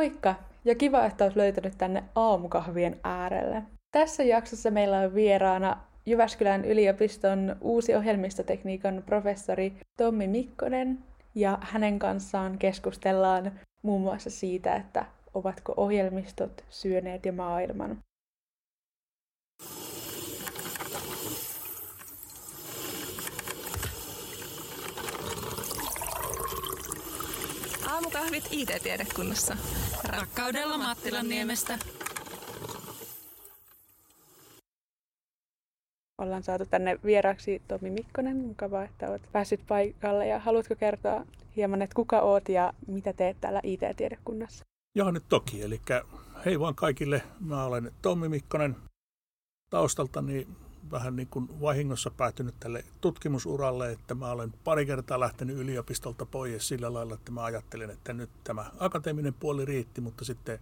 Moikka ja kiva, että olet löytänyt tänne aamukahvien äärelle. Tässä jaksossa meillä on vieraana Jyväskylän yliopiston uusi ohjelmistotekniikan professori Tommi Mikkonen ja hänen kanssaan keskustellaan muun muassa siitä, että ovatko ohjelmistot syöneet jo maailman. Aamukahvit IT-tiedekunnassa. Rakkaudella Mattilan niemestä. Ollaan saatu tänne vieraaksi Tomi Mikkonen. Mukavaa, että olet päässyt paikalle. Ja haluatko kertoa hieman, että kuka oot ja mitä teet täällä IT-tiedekunnassa? Joo, nyt toki. Eli hei vaan kaikille. Mä olen Tommi Mikkonen. Taustaltani vähän niin kuin vahingossa päätynyt tälle tutkimusuralle, että mä olen pari kertaa lähtenyt yliopistolta pois sillä lailla, että mä ajattelin, että nyt tämä akateeminen puoli riitti, mutta sitten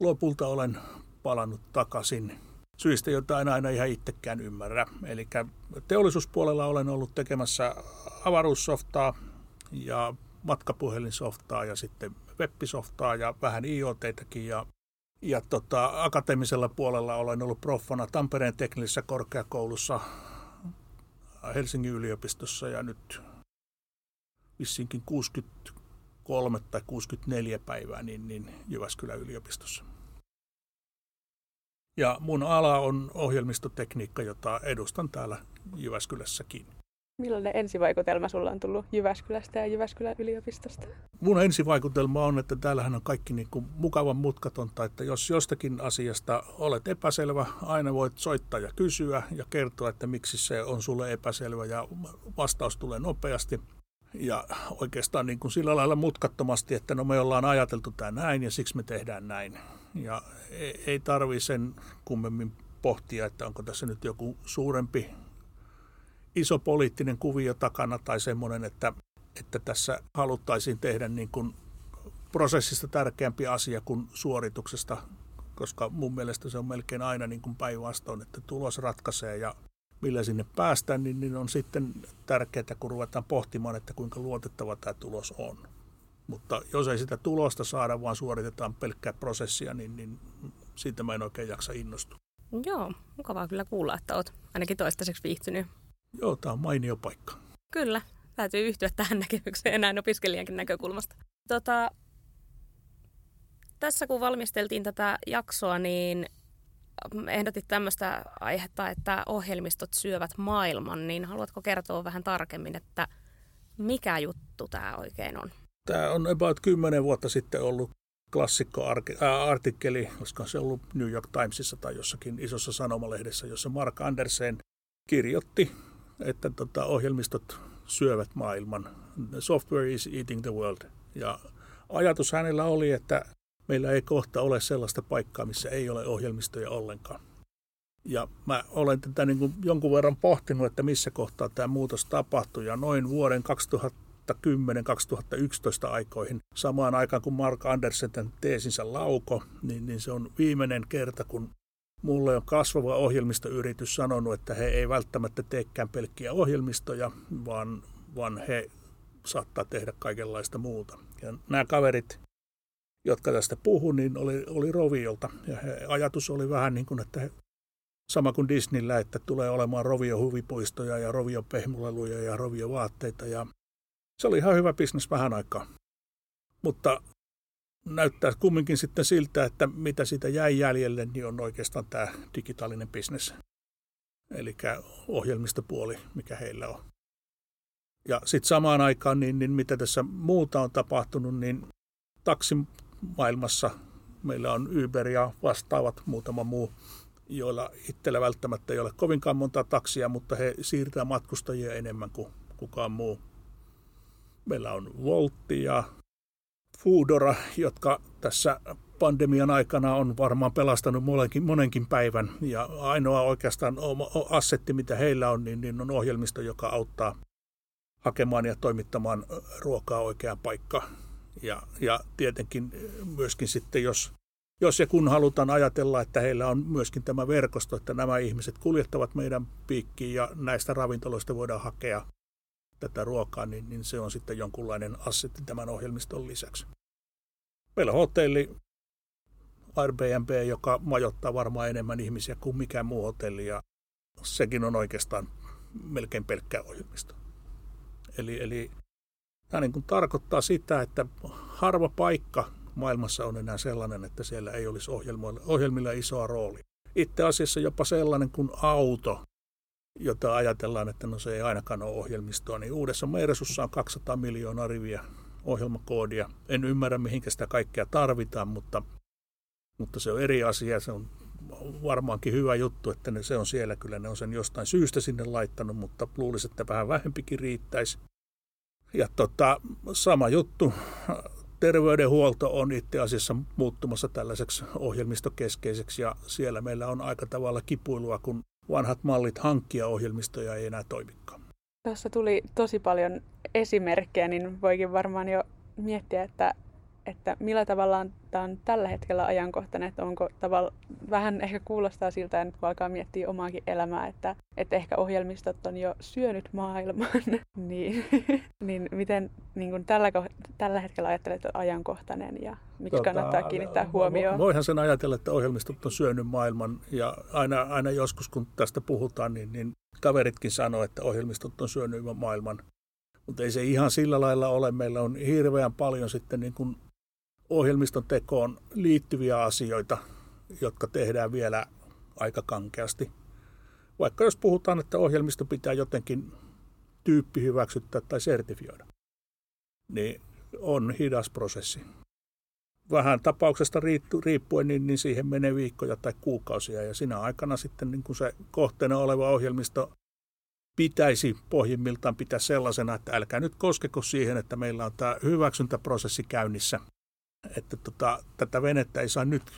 lopulta olen palannut takaisin syistä, joita en aina ihan itsekään ymmärrä. Eli teollisuuspuolella olen ollut tekemässä avaruussoftaa ja matkapuhelinsoftaa ja sitten webisoftaa ja vähän IoTtäkin ja ja tota, akateemisella puolella olen ollut proffana Tampereen teknisessä korkeakoulussa, Helsingin yliopistossa ja nyt vissinkin 63 tai 64 päivää niin, niin Jyväskylän yliopistossa. Ja mun ala on ohjelmistotekniikka, jota edustan täällä Jyväskylässäkin. Millainen ensivaikutelma sulla on tullut Jyväskylästä ja Jyväskylän yliopistosta? Mun ensivaikutelma on, että täällähän on kaikki niin kuin mukavan mutkatonta, että jos jostakin asiasta olet epäselvä, aina voit soittaa ja kysyä ja kertoa, että miksi se on sulle epäselvä ja vastaus tulee nopeasti. Ja oikeastaan niin kuin sillä lailla mutkattomasti, että no me ollaan ajateltu tämä näin ja siksi me tehdään näin. Ja ei, ei tarvi sen kummemmin pohtia, että onko tässä nyt joku suurempi iso poliittinen kuvio takana tai semmoinen, että, että tässä haluttaisiin tehdä niin kuin prosessista tärkeämpi asia kuin suorituksesta, koska mun mielestä se on melkein aina niin kuin päinvastoin, että tulos ratkaisee ja millä sinne päästään, niin, niin on sitten tärkeää, kun ruvetaan pohtimaan, että kuinka luotettava tämä tulos on. Mutta jos ei sitä tulosta saada, vaan suoritetaan pelkkää prosessia, niin, niin siitä mä en oikein jaksa innostua. Joo, mukavaa kyllä kuulla, että olet ainakin toistaiseksi viihtynyt Joo, tämä on mainio paikka. Kyllä, täytyy yhtyä tähän näkemykseen näin opiskelijankin näkökulmasta. Tota, tässä kun valmisteltiin tätä jaksoa, niin ehdotit tämmöistä aihetta, että ohjelmistot syövät maailman, niin haluatko kertoa vähän tarkemmin, että mikä juttu tämä oikein on? Tämä on about 10 vuotta sitten ollut klassikko artikkeli, koska se on ollut New York Timesissa tai jossakin isossa sanomalehdessä, jossa Mark Andersen kirjoitti että tota, ohjelmistot syövät maailman. Software is eating the world. Ja ajatus hänellä oli, että meillä ei kohta ole sellaista paikkaa, missä ei ole ohjelmistoja ollenkaan. Ja mä olen tätä niin kuin jonkun verran pohtinut, että missä kohtaa tämä muutos tapahtui. Ja noin vuoden 2010-2011 aikoihin, samaan aikaan kun Mark Andersen teesinsä lauko, niin, niin se on viimeinen kerta, kun Mulle on kasvava ohjelmistoyritys sanonut, että he ei välttämättä teekään pelkkiä ohjelmistoja, vaan, vaan he saattaa tehdä kaikenlaista muuta. Ja nämä kaverit, jotka tästä puhu, niin oli, oli Roviolta. Ja he, ajatus oli vähän niin kuin, että he, sama kuin Disneyllä, että tulee olemaan Rovio huvipuistoja ja Rovio pehmuleluja ja Rovio vaatteita. Ja se oli ihan hyvä bisnes vähän aikaa. Mutta näyttää kumminkin sitten siltä, että mitä siitä jäi jäljelle, niin on oikeastaan tämä digitaalinen bisnes. Eli ohjelmistopuoli, mikä heillä on. Ja sitten samaan aikaan, niin, niin mitä tässä muuta on tapahtunut, niin taksimaailmassa meillä on Uber ja vastaavat muutama muu, joilla itsellä välttämättä ei ole kovinkaan monta taksia, mutta he siirtää matkustajia enemmän kuin kukaan muu. Meillä on Voltti ja Foodora, jotka tässä pandemian aikana on varmaan pelastanut monenkin, monenkin päivän. Ja ainoa oikeastaan assetti, mitä heillä on, niin, niin on ohjelmisto, joka auttaa hakemaan ja toimittamaan ruokaa oikeaan paikkaan. Ja, ja tietenkin myöskin sitten, jos, jos ja kun halutaan ajatella, että heillä on myöskin tämä verkosto, että nämä ihmiset kuljettavat meidän piikkiin ja näistä ravintoloista voidaan hakea tätä ruokaa, niin, niin se on sitten jonkunlainen assetti tämän ohjelmiston lisäksi. Meillä on hotelli, Airbnb, joka majoittaa varmaan enemmän ihmisiä kuin mikään muu hotelli ja sekin on oikeastaan melkein pelkkää ohjelmisto. Eli, eli tämä niin kuin tarkoittaa sitä, että harva paikka maailmassa on enää sellainen, että siellä ei olisi ohjelmilla isoa roolia. Itse asiassa jopa sellainen kuin auto, jota ajatellaan, että no se ei ainakaan ole ohjelmistoa, niin uudessa Mersussa on 200 miljoonaa riviä ohjelmakoodia. En ymmärrä, mihinkä sitä kaikkea tarvitaan, mutta, mutta se on eri asia. Se on varmaankin hyvä juttu, että ne, se on siellä. Kyllä ne on sen jostain syystä sinne laittanut, mutta luulisin, että vähän vähempikin riittäisi. Ja tota, sama juttu, terveydenhuolto on itse asiassa muuttumassa tällaiseksi ohjelmistokeskeiseksi ja siellä meillä on aika tavalla kipuilua, kun vanhat mallit hankkia ohjelmistoja ei enää toimikaan. Tässä tuli tosi paljon esimerkkejä, niin voikin varmaan jo miettiä, että että millä tavalla tämä on tällä hetkellä ajankohtainen, että onko tavalla, vähän ehkä kuulostaa siltä, että kun alkaa miettiä omaakin elämää, että, että ehkä ohjelmistot on jo syönyt maailman, niin, niin miten niin kuin tällä, tällä hetkellä ajattelet, että on ajankohtainen ja miksi tota, kannattaa kiinnittää huomioon? Voihan sen ajatella, että ohjelmistot on syönyt maailman ja aina, aina joskus kun tästä puhutaan, niin, niin kaveritkin sanoo, että ohjelmistot on syönyt maailman. Mutta ei se ihan sillä lailla ole. Meillä on hirveän paljon sitten niin kuin ohjelmiston tekoon liittyviä asioita, jotka tehdään vielä aika kankeasti. Vaikka jos puhutaan, että ohjelmisto pitää jotenkin tyyppi hyväksyttää tai sertifioida, niin on hidas prosessi. Vähän tapauksesta riippuen, niin, niin siihen menee viikkoja tai kuukausia ja siinä aikana sitten niin kuin se kohteena oleva ohjelmisto pitäisi pohjimmiltaan pitää sellaisena, että älkää nyt koskeko siihen, että meillä on tämä hyväksyntäprosessi käynnissä että tota, tätä venettä ei saa nyt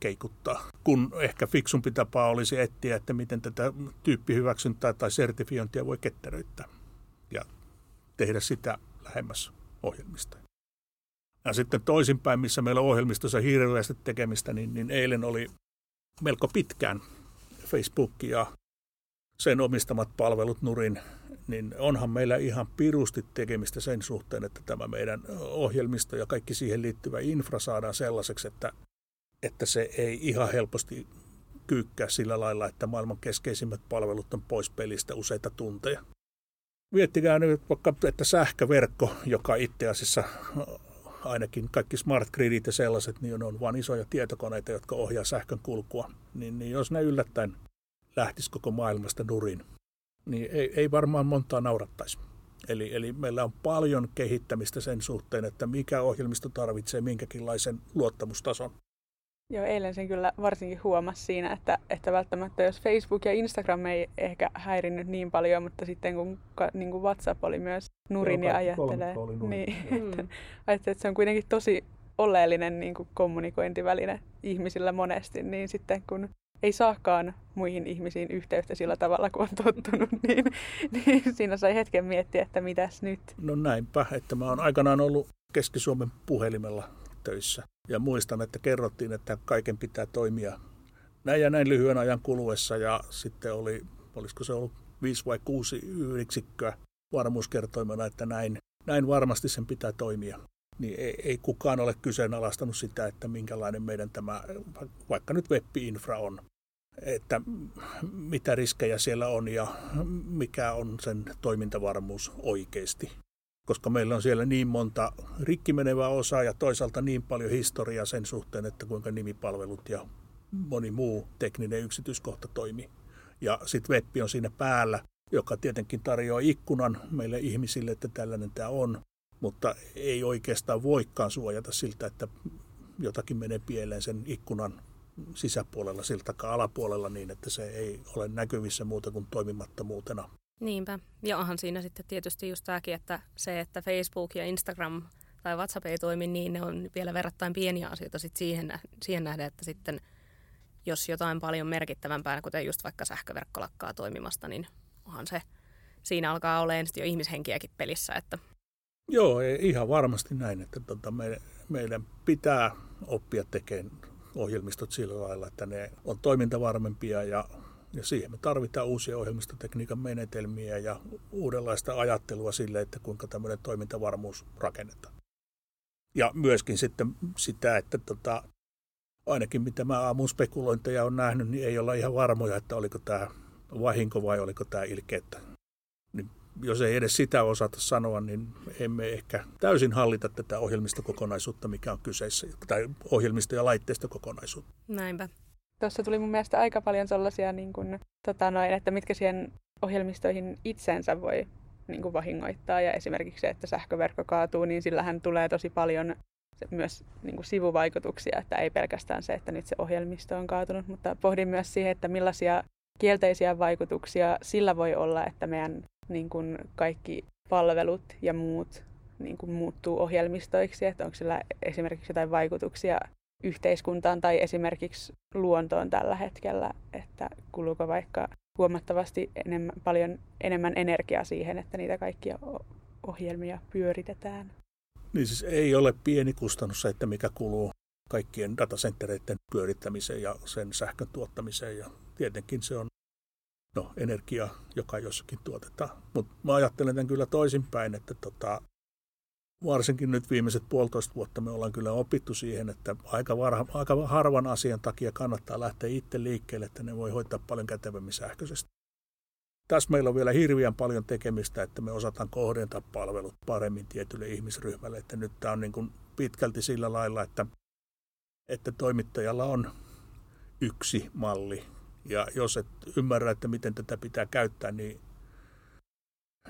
keikuttaa, kun ehkä fiksumpi tapa olisi etsiä, että miten tätä tyyppihyväksyntää tai sertifiointia voi ketteröittää ja tehdä sitä lähemmäs ohjelmista. Ja sitten toisinpäin, missä meillä on ohjelmistossa hirveästi tekemistä, niin, niin eilen oli melko pitkään Facebook ja sen omistamat palvelut nurin, niin onhan meillä ihan pirusti tekemistä sen suhteen, että tämä meidän ohjelmisto ja kaikki siihen liittyvä infra saadaan sellaiseksi, että, että se ei ihan helposti kyykkää sillä lailla, että maailman keskeisimmät palvelut on pois pelistä useita tunteja. Miettikää nyt vaikka, että sähköverkko, joka itse asiassa ainakin kaikki smart gridit ja sellaiset, niin on vain isoja tietokoneita, jotka ohjaa sähkön kulkua. Niin, niin jos ne yllättäen lähtisi koko maailmasta nurin, niin ei, ei varmaan montaa naurattaisi. Eli, eli meillä on paljon kehittämistä sen suhteen, että mikä ohjelmisto tarvitsee minkäkinlaisen luottamustason. Joo, eilen sen kyllä varsinkin huomasi siinä, että, että välttämättä jos Facebook ja Instagram ei ehkä häirinnyt niin paljon, mutta sitten kun niin kuin WhatsApp oli myös nurin Joo, ja ajattelee, niin, että, että se on kuitenkin tosi oleellinen niin kuin kommunikointiväline ihmisillä monesti, niin sitten kun ei saakaan muihin ihmisiin yhteyttä sillä tavalla kuin on tottunut, niin, niin siinä sai hetken miettiä, että mitäs nyt. No näinpä, että mä oon aikanaan ollut Keski-Suomen puhelimella töissä. Ja muistan, että kerrottiin, että kaiken pitää toimia näin ja näin lyhyen ajan kuluessa. Ja sitten oli, olisiko se ollut viisi vai kuusi yksikköä varmuuskertoimena, että näin, näin varmasti sen pitää toimia niin ei, ei kukaan ole kyseenalaistanut sitä, että minkälainen meidän tämä, vaikka nyt web-infra on, että mitä riskejä siellä on ja mikä on sen toimintavarmuus oikeasti. Koska meillä on siellä niin monta rikki menevää osaa ja toisaalta niin paljon historiaa sen suhteen, että kuinka nimipalvelut ja moni muu tekninen yksityiskohta toimii. Ja sitten web on siinä päällä, joka tietenkin tarjoaa ikkunan meille ihmisille, että tällainen tämä on mutta ei oikeastaan voikaan suojata siltä, että jotakin menee pieleen sen ikkunan sisäpuolella, siltä alapuolella niin, että se ei ole näkyvissä muuta kuin toimimattomuutena. Niinpä. Ja onhan siinä sitten tietysti just tämäkin, että se, että Facebook ja Instagram tai WhatsApp ei toimi, niin ne on vielä verrattain pieniä asioita sit siihen, siihen nähden, että sitten jos jotain paljon merkittävämpää, kuten just vaikka sähköverkko lakkaa toimimasta, niin onhan se, siinä alkaa olemaan jo ihmishenkiäkin pelissä, että Joo, ihan varmasti näin, että tota, me, meidän pitää oppia tekemään ohjelmistot sillä lailla, että ne on toimintavarmempia ja, ja siihen me tarvitaan uusia ohjelmistotekniikan menetelmiä ja uudenlaista ajattelua sille, että kuinka tämmöinen toimintavarmuus rakennetaan. Ja myöskin sitten sitä, että tota, ainakin mitä mä aamun spekulointeja on nähnyt, niin ei olla ihan varmoja, että oliko tämä vahinko vai oliko tämä ilkeettä. Jos ei edes sitä osata sanoa, niin emme ehkä täysin hallita tätä ohjelmistokokonaisuutta, mikä on kyseessä, tai ohjelmisto- ja laitteistokokonaisuutta. Näinpä. Tuossa tuli mun mielestä aika paljon sellaisia, niin kuin, tota noin, että mitkä siihen ohjelmistoihin itsensä voi niin kuin vahingoittaa. Ja esimerkiksi se, että sähköverkko kaatuu, niin sillähän tulee tosi paljon myös niin kuin sivuvaikutuksia, että ei pelkästään se, että nyt se ohjelmisto on kaatunut, mutta pohdin myös siihen, että millaisia kielteisiä vaikutuksia sillä voi olla, että meidän niin kuin kaikki palvelut ja muut niin kuin muuttuu ohjelmistoiksi, että onko sillä esimerkiksi jotain vaikutuksia yhteiskuntaan tai esimerkiksi luontoon tällä hetkellä, että kuluuko vaikka huomattavasti enemmän, paljon enemmän energiaa siihen, että niitä kaikkia ohjelmia pyöritetään. Niin siis ei ole pieni kustannus se, että mikä kuluu kaikkien datacentereiden pyörittämiseen ja sen sähkön tuottamiseen. Ja tietenkin se on no, energia, joka jossakin tuotetaan. Mutta mä ajattelen tämän kyllä toisinpäin, että tota, varsinkin nyt viimeiset puolitoista vuotta me ollaan kyllä opittu siihen, että aika, varha, aika harvan asian takia kannattaa lähteä itse liikkeelle, että ne voi hoitaa paljon kätevämmin sähköisesti. Tässä meillä on vielä hirveän paljon tekemistä, että me osataan kohdentaa palvelut paremmin tietylle ihmisryhmälle. Että nyt tämä on niin kuin pitkälti sillä lailla, että, että toimittajalla on yksi malli. Ja jos et ymmärrä, että miten tätä pitää käyttää, niin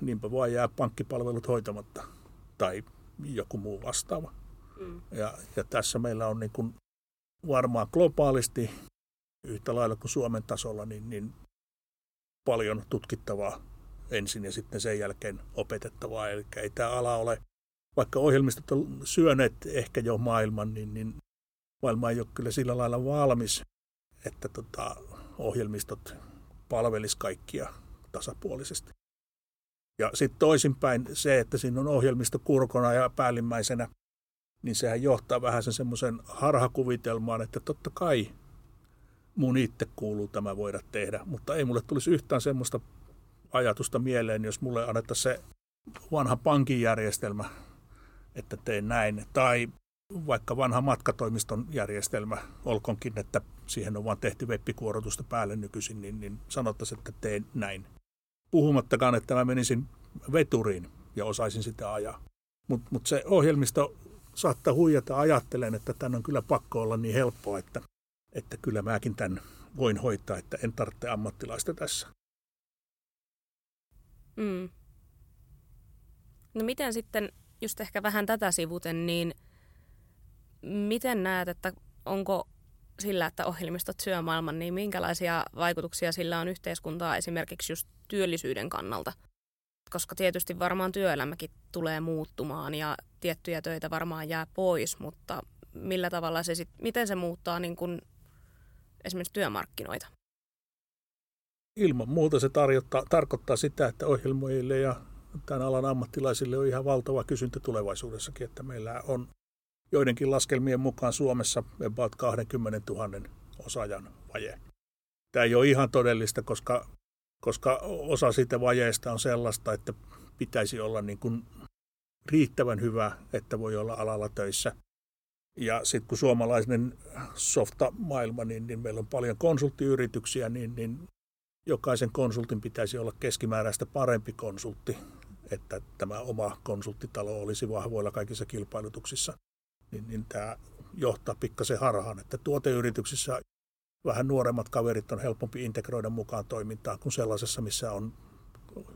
niinpä vaan jää pankkipalvelut hoitamatta tai joku muu vastaava. Mm. Ja, ja tässä meillä on niin kuin varmaan globaalisti yhtä lailla kuin Suomen tasolla niin, niin paljon tutkittavaa ensin ja sitten sen jälkeen opetettavaa. Eli ei tämä ala ole, vaikka ohjelmistot on syöneet ehkä jo maailman, niin, niin maailma ei ole kyllä sillä lailla valmis, että tota, ohjelmistot palvelis kaikkia tasapuolisesti. Ja sitten toisinpäin se, että siinä on ohjelmisto kurkona ja päällimmäisenä, niin sehän johtaa vähän sen semmoisen harhakuvitelmaan, että totta kai mun itse kuuluu tämä voida tehdä, mutta ei mulle tulisi yhtään semmoista ajatusta mieleen, jos mulle annettaisiin se vanha pankin järjestelmä, että teen näin, tai vaikka vanha matkatoimiston järjestelmä, olkonkin, että siihen on vain tehty webbikuorotusta päälle nykyisin, niin, niin sanottaisiin, että teen näin. Puhumattakaan, että mä menisin veturiin ja osaisin sitä ajaa. Mutta mut se ohjelmisto saattaa huijata ajattelen, että tämän on kyllä pakko olla niin helppoa, että, että kyllä mäkin tämän voin hoitaa, että en tarvitse ammattilaista tässä. Mm. No miten sitten, just ehkä vähän tätä sivuten, niin miten näet, että onko sillä, että ohjelmistot syö maailman, niin minkälaisia vaikutuksia sillä on yhteiskuntaa esimerkiksi just työllisyyden kannalta? Koska tietysti varmaan työelämäkin tulee muuttumaan ja tiettyjä töitä varmaan jää pois, mutta millä tavalla se sit, miten se muuttaa niin kun esimerkiksi työmarkkinoita? Ilman muuta se tarkoittaa sitä, että ohjelmoijille ja tämän alan ammattilaisille on ihan valtava kysyntä tulevaisuudessakin, että meillä on joidenkin laskelmien mukaan Suomessa about 20 000 osaajan vaje. Tämä ei ole ihan todellista, koska, koska osa siitä vajeesta on sellaista, että pitäisi olla niin kuin riittävän hyvä, että voi olla alalla töissä. Ja sitten kun suomalainen softa-maailma, niin, niin meillä on paljon konsulttiyrityksiä, niin, niin jokaisen konsultin pitäisi olla keskimääräistä parempi konsultti, että tämä oma konsulttitalo olisi vahvoilla kaikissa kilpailutuksissa niin, niin tämä johtaa pikkasen harhaan, että tuoteyrityksissä vähän nuoremmat kaverit on helpompi integroida mukaan toimintaan kuin sellaisessa, missä on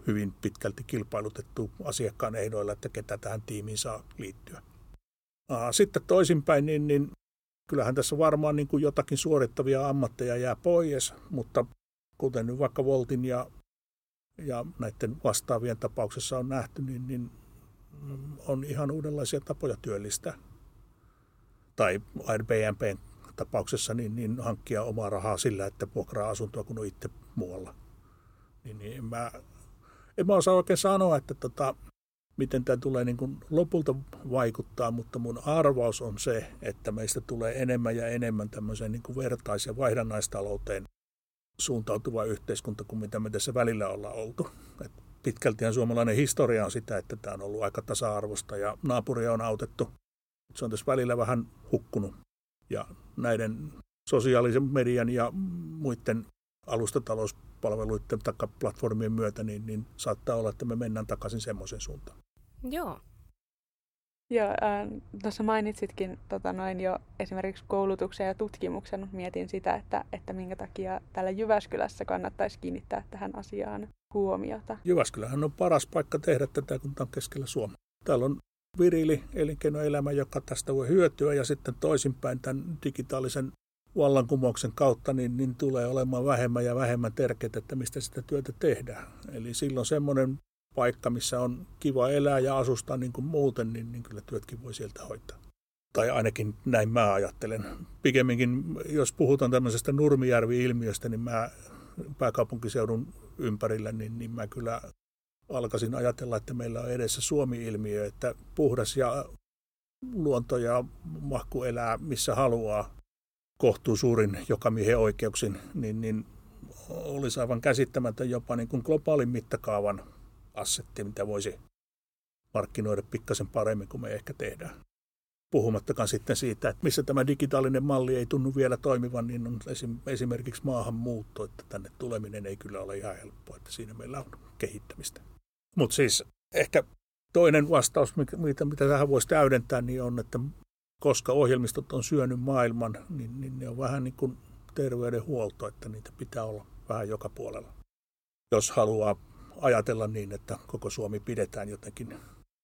hyvin pitkälti kilpailutettu asiakkaan ehdoilla, että ketä tähän tiimiin saa liittyä. Sitten toisinpäin, niin, niin kyllähän tässä varmaan niin kuin jotakin suorittavia ammatteja jää pois, mutta kuten nyt vaikka Voltin ja, ja näiden vastaavien tapauksessa on nähty, niin, niin on ihan uudenlaisia tapoja työllistää tai Airbnbn tapauksessa niin, niin hankkia omaa rahaa sillä, että vuokraa asuntoa, kun on itse muualla. Niin, niin en, mä, en mä osaa oikein sanoa, että tota, miten tämä tulee niin kuin lopulta vaikuttaa, mutta mun arvaus on se, että meistä tulee enemmän ja enemmän tämmöiseen niin kuin vertais- ja vaihdannaistalouteen suuntautuva yhteiskunta kuin mitä me tässä välillä ollaan oltu. Et pitkältihän suomalainen historia on sitä, että tämä on ollut aika tasa-arvosta ja naapuria on autettu Se on tässä välillä vähän hukkunut. Ja näiden sosiaalisen median ja muiden alustatalouspalveluiden tai platformien myötä, niin, niin saattaa olla, että me mennään takaisin semmoisen suuntaan. Joo. Joo, äh, tuossa mainitsitkin tota noin jo esimerkiksi koulutuksen ja tutkimuksen. Mietin sitä, että, että minkä takia täällä Jyväskylässä kannattaisi kiinnittää tähän asiaan huomiota. Jyväskylähän on paras paikka tehdä tätä, kun tämä on keskellä Suomea. Täällä on virili elinkeinoelämä, joka tästä voi hyötyä ja sitten toisinpäin tämän digitaalisen vallankumouksen kautta niin, niin tulee olemaan vähemmän ja vähemmän tärkeää, että mistä sitä työtä tehdään. Eli silloin semmoinen paikka, missä on kiva elää ja asustaa niin kuin muuten, niin, niin kyllä työtkin voi sieltä hoitaa. Tai ainakin näin mä ajattelen. Pikemminkin, jos puhutaan tämmöisestä Nurmijärvi-ilmiöstä, niin mä pääkaupunkiseudun ympärillä, niin, niin mä kyllä alkaisin ajatella, että meillä on edessä Suomi-ilmiö, että puhdas ja luonto ja mahku elää missä haluaa kohtuu suurin jokamiehen oikeuksin, niin, niin olisi aivan käsittämätön jopa niin kuin globaalin mittakaavan assetti, mitä voisi markkinoida pikkasen paremmin kuin me ehkä tehdään. Puhumattakaan sitten siitä, että missä tämä digitaalinen malli ei tunnu vielä toimivan, niin on esimerkiksi maahanmuutto, että tänne tuleminen ei kyllä ole ihan helppoa, että siinä meillä on kehittämistä. Mutta siis ehkä toinen vastaus, mitä, mitä tähän voisi täydentää, niin on, että koska ohjelmistot on syönyt maailman, niin, niin ne on vähän niin kuin terveydenhuolto, että niitä pitää olla vähän joka puolella. Jos haluaa ajatella niin, että koko Suomi pidetään jotenkin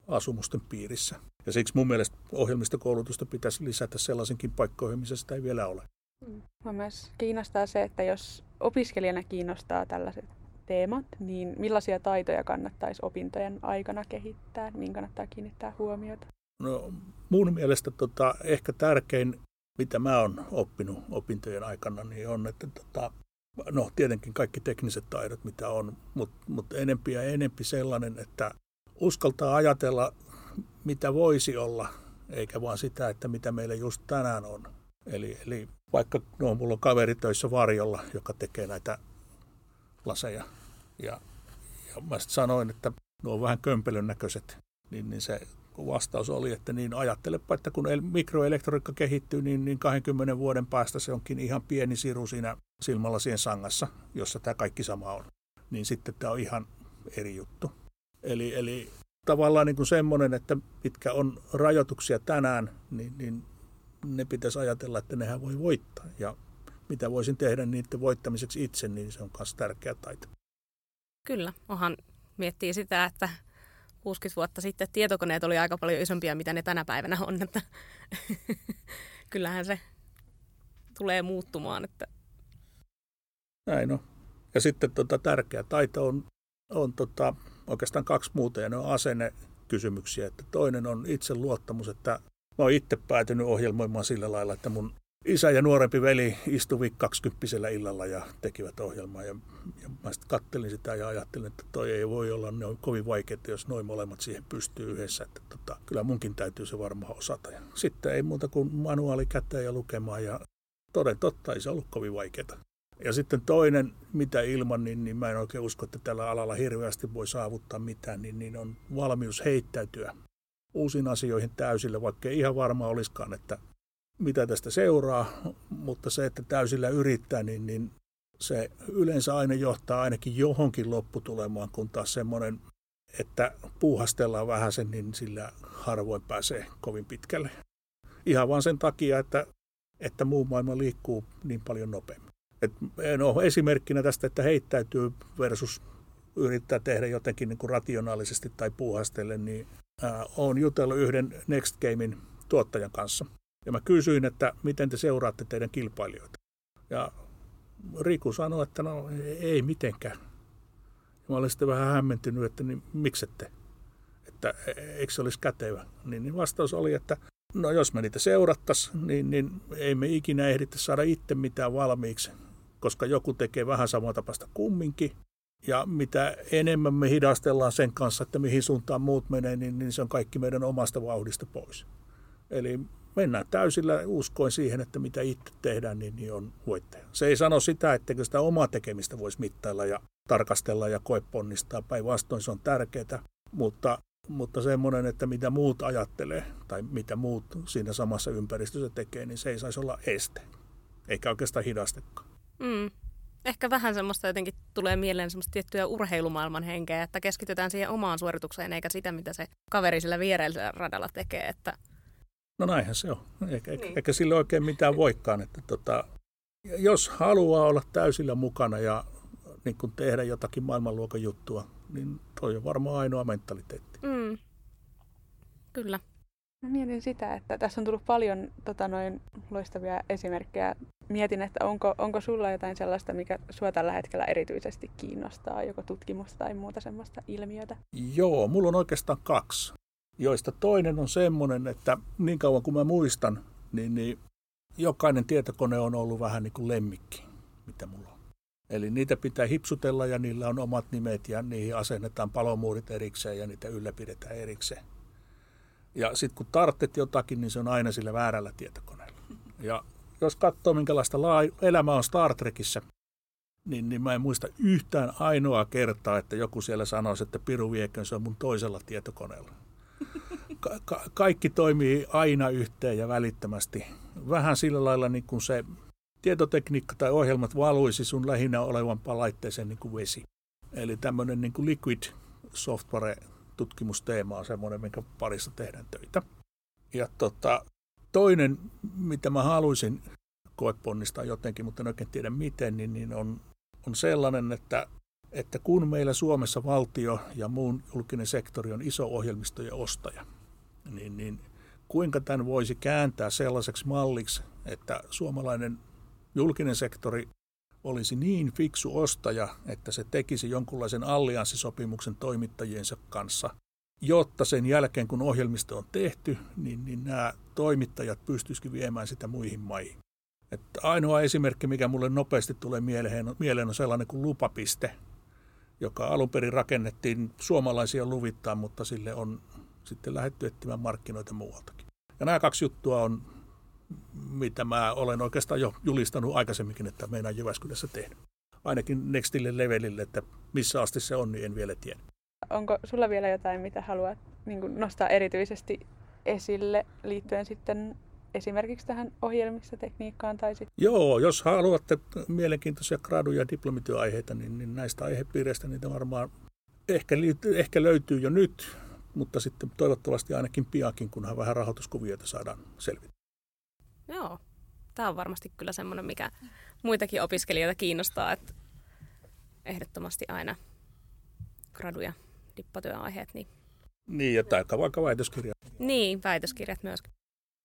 asumusten piirissä. Ja siksi mun mielestä ohjelmistokoulutusta pitäisi lisätä sellaisenkin paikkoihin, missä sitä ei vielä ole. Mä myös kiinnostaa se, että jos opiskelijana kiinnostaa tällaiset teemat, niin millaisia taitoja kannattaisi opintojen aikana kehittää, mihin kannattaa kiinnittää huomiota? No, mun mielestä tota, ehkä tärkein, mitä mä oon oppinut opintojen aikana, niin on, että tota, no tietenkin kaikki tekniset taidot, mitä on, mutta mut enempi ja enempi sellainen, että uskaltaa ajatella, mitä voisi olla, eikä vaan sitä, että mitä meillä just tänään on. Eli, eli vaikka no, mulla on kaveri töissä varjolla, joka tekee näitä laseja, ja, ja mä sanoin, että nuo vähän kömpelön näköiset, niin, niin se vastaus oli, että niin ajattelepa, että kun mikroelektroniikka kehittyy, niin, niin 20 vuoden päästä se onkin ihan pieni siru siinä silmälasien sangassa, jossa tämä kaikki sama on. Niin sitten tämä on ihan eri juttu. Eli, eli tavallaan niin kuin semmoinen, että mitkä on rajoituksia tänään, niin, niin ne pitäisi ajatella, että nehän voi voittaa. Ja mitä voisin tehdä niiden voittamiseksi itse, niin se on myös tärkeä taito. Kyllä, onhan miettii sitä, että 60 vuotta sitten tietokoneet oli aika paljon isompia, mitä ne tänä päivänä on. Että kyllähän se tulee muuttumaan. Että... Näin on. Ja sitten tota, tärkeä taito on, on tota, oikeastaan kaksi muuta, ja ne on asennekysymyksiä. Että toinen on itseluottamus, että mä oon itse päätynyt ohjelmoimaan sillä lailla, että mun isä ja nuorempi veli istuivat kaksikymppisellä illalla ja tekivät ohjelmaa. Ja, ja mä sitten kattelin sitä ja ajattelin, että toi ei voi olla ne on kovin vaikeaa, jos noin molemmat siihen pystyy yhdessä. Että tota, kyllä munkin täytyy se varmaan osata. Ja sitten ei muuta kuin manuaali käteen ja lukemaan ja toden totta ei se ollut kovin vaikeaa. Ja sitten toinen, mitä ilman, niin, niin mä en oikein usko, että tällä alalla hirveästi voi saavuttaa mitään, niin, niin on valmius heittäytyä uusiin asioihin täysille, vaikka ei ihan varma olisikaan, että mitä tästä seuraa, mutta se, että täysillä yrittää, niin, niin se yleensä aina johtaa ainakin johonkin lopputulemaan, kun taas semmoinen, että puuhastellaan vähän sen, niin sillä harvoin pääsee kovin pitkälle. Ihan vain sen takia, että, että muu maailma liikkuu niin paljon nopeammin. Et, no, esimerkkinä tästä, että heittäytyy versus yrittää tehdä jotenkin niin kuin rationaalisesti tai puuhastelle, niin olen jutellut yhden Next Gamein tuottajan kanssa – ja mä kysyin, että miten te seuraatte teidän kilpailijoita. Ja Riku sanoi, että no ei mitenkään. Ja mä olin sitten vähän hämmentynyt, että niin, miksette? Että eikö se olisi kätevä? Niin, niin vastaus oli, että no jos me niitä seurattaisiin, niin, niin ei me ikinä ehditä saada itse mitään valmiiksi, koska joku tekee vähän samaa tapasta kumminkin. Ja mitä enemmän me hidastellaan sen kanssa, että mihin suuntaan muut menee, niin, niin se on kaikki meidän omasta vauhdista pois. Eli mennään täysillä uskoin siihen, että mitä itse tehdään, niin, niin on voittaja. Se ei sano sitä, etteikö sitä omaa tekemistä voisi mittailla ja tarkastella ja koeponnistaa. Päinvastoin se on tärkeää, mutta mutta semmoinen, että mitä muut ajattelee tai mitä muut siinä samassa ympäristössä tekee, niin se ei saisi olla este, eikä oikeastaan hidastekaan. Mm. Ehkä vähän semmoista jotenkin tulee mieleen semmoista tiettyä urheilumaailman henkeä, että keskitytään siihen omaan suoritukseen eikä sitä, mitä se kaveri sillä viereisellä radalla tekee. Että... No näinhän se on. Eikä, niin. eikä sille oikein mitään voikaan. Että tota, jos haluaa olla täysillä mukana ja niin kun tehdä jotakin maailmanluokan juttua, niin toi on varmaan ainoa mentaliteetti. Mm. Kyllä. Mä mietin sitä, että tässä on tullut paljon tota, noin loistavia esimerkkejä. Mietin, että onko, onko sulla jotain sellaista, mikä sua tällä hetkellä erityisesti kiinnostaa, joko tutkimusta tai muuta semmoista ilmiötä? Joo, mulla on oikeastaan kaksi, joista toinen on semmoinen, että niin kauan kuin mä muistan, niin, niin jokainen tietokone on ollut vähän niin kuin lemmikki, mitä mulla on. Eli niitä pitää hipsutella ja niillä on omat nimet ja niihin asennetaan palomuurit erikseen ja niitä ylläpidetään erikseen. Ja sitten kun tarvitset jotakin, niin se on aina sillä väärällä tietokoneella. Ja jos katsoo, minkälaista elämä on Star Trekissä, niin, niin mä en muista yhtään ainoa kertaa, että joku siellä sanoisi, että Piru Viekön se on mun toisella tietokoneella. Ka- ka- kaikki toimii aina yhteen ja välittömästi. Vähän sillä lailla niin kuin se tietotekniikka tai ohjelmat valuisi sun lähinnä olevan laitteeseen niin kuin vesi. Eli tämmöinen niin kuin liquid software tutkimusteema on semmoinen, minkä parissa tehdään töitä. Ja tota, toinen, mitä mä haluaisin koeponnistaa jotenkin, mutta en oikein tiedä miten, niin, niin on, on sellainen, että, että kun meillä Suomessa valtio ja muun julkinen sektori on iso ohjelmistojen ostaja, niin, niin kuinka tämän voisi kääntää sellaiseksi malliksi, että suomalainen julkinen sektori olisi niin fiksu ostaja, että se tekisi jonkunlaisen allianssisopimuksen toimittajiensa kanssa, jotta sen jälkeen, kun ohjelmisto on tehty, niin, niin nämä toimittajat pystyisikin viemään sitä muihin maihin. Että ainoa esimerkki, mikä mulle nopeasti tulee mieleen, mieleen on sellainen kuin lupapiste, joka alun perin rakennettiin suomalaisia luvittaa, mutta sille on sitten lähdetty etsimään markkinoita muualtakin. Ja nämä kaksi juttua on mitä mä olen oikeastaan jo julistanut aikaisemminkin, että meidän Jyväskylässä tehnyt. Ainakin nextille levelille, että missä asti se on, niin en vielä tiedä. Onko sulla vielä jotain, mitä haluat niin nostaa erityisesti esille liittyen sitten esimerkiksi tähän ohjelmistotekniikkaan? Tai sit... Joo, jos haluatte mielenkiintoisia gradu- ja diplomityöaiheita, niin, niin näistä aihepiireistä niitä varmaan ehkä, ehkä löytyy jo nyt, mutta sitten toivottavasti ainakin piakin, kunhan vähän rahoituskuvioita saadaan selvitä. Joo, tämä on varmasti kyllä semmoinen, mikä muitakin opiskelijoita kiinnostaa, että ehdottomasti aina gradu- ja dippatyöaiheet. Niin, niin ja tai vaikka väitöskirjat. Niin, väitöskirjat myös.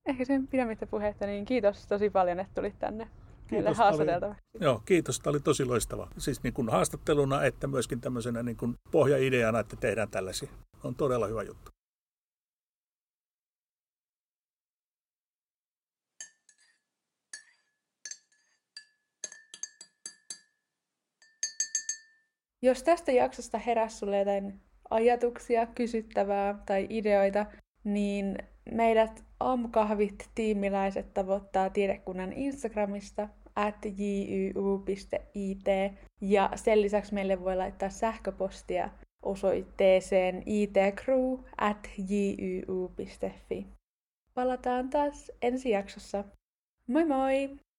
Ehkä sen pidemmittä puhetta, niin kiitos tosi paljon, että tulit tänne kiitos, haastateltavaksi. Joo, kiitos. Tämä oli tosi loistava. Siis niin kuin haastatteluna, että myöskin tämmöisenä niin kuin pohjaideana, että tehdään tällaisia. On todella hyvä juttu. Jos tästä jaksosta heräsi sulle jotain ajatuksia, kysyttävää tai ideoita, niin meidät aamukahvit tiimiläiset tavoittaa tiedekunnan Instagramista at jyu.it ja sen lisäksi meille voi laittaa sähköpostia osoitteeseen itcrew at jyu.fi. Palataan taas ensi jaksossa. Moi moi!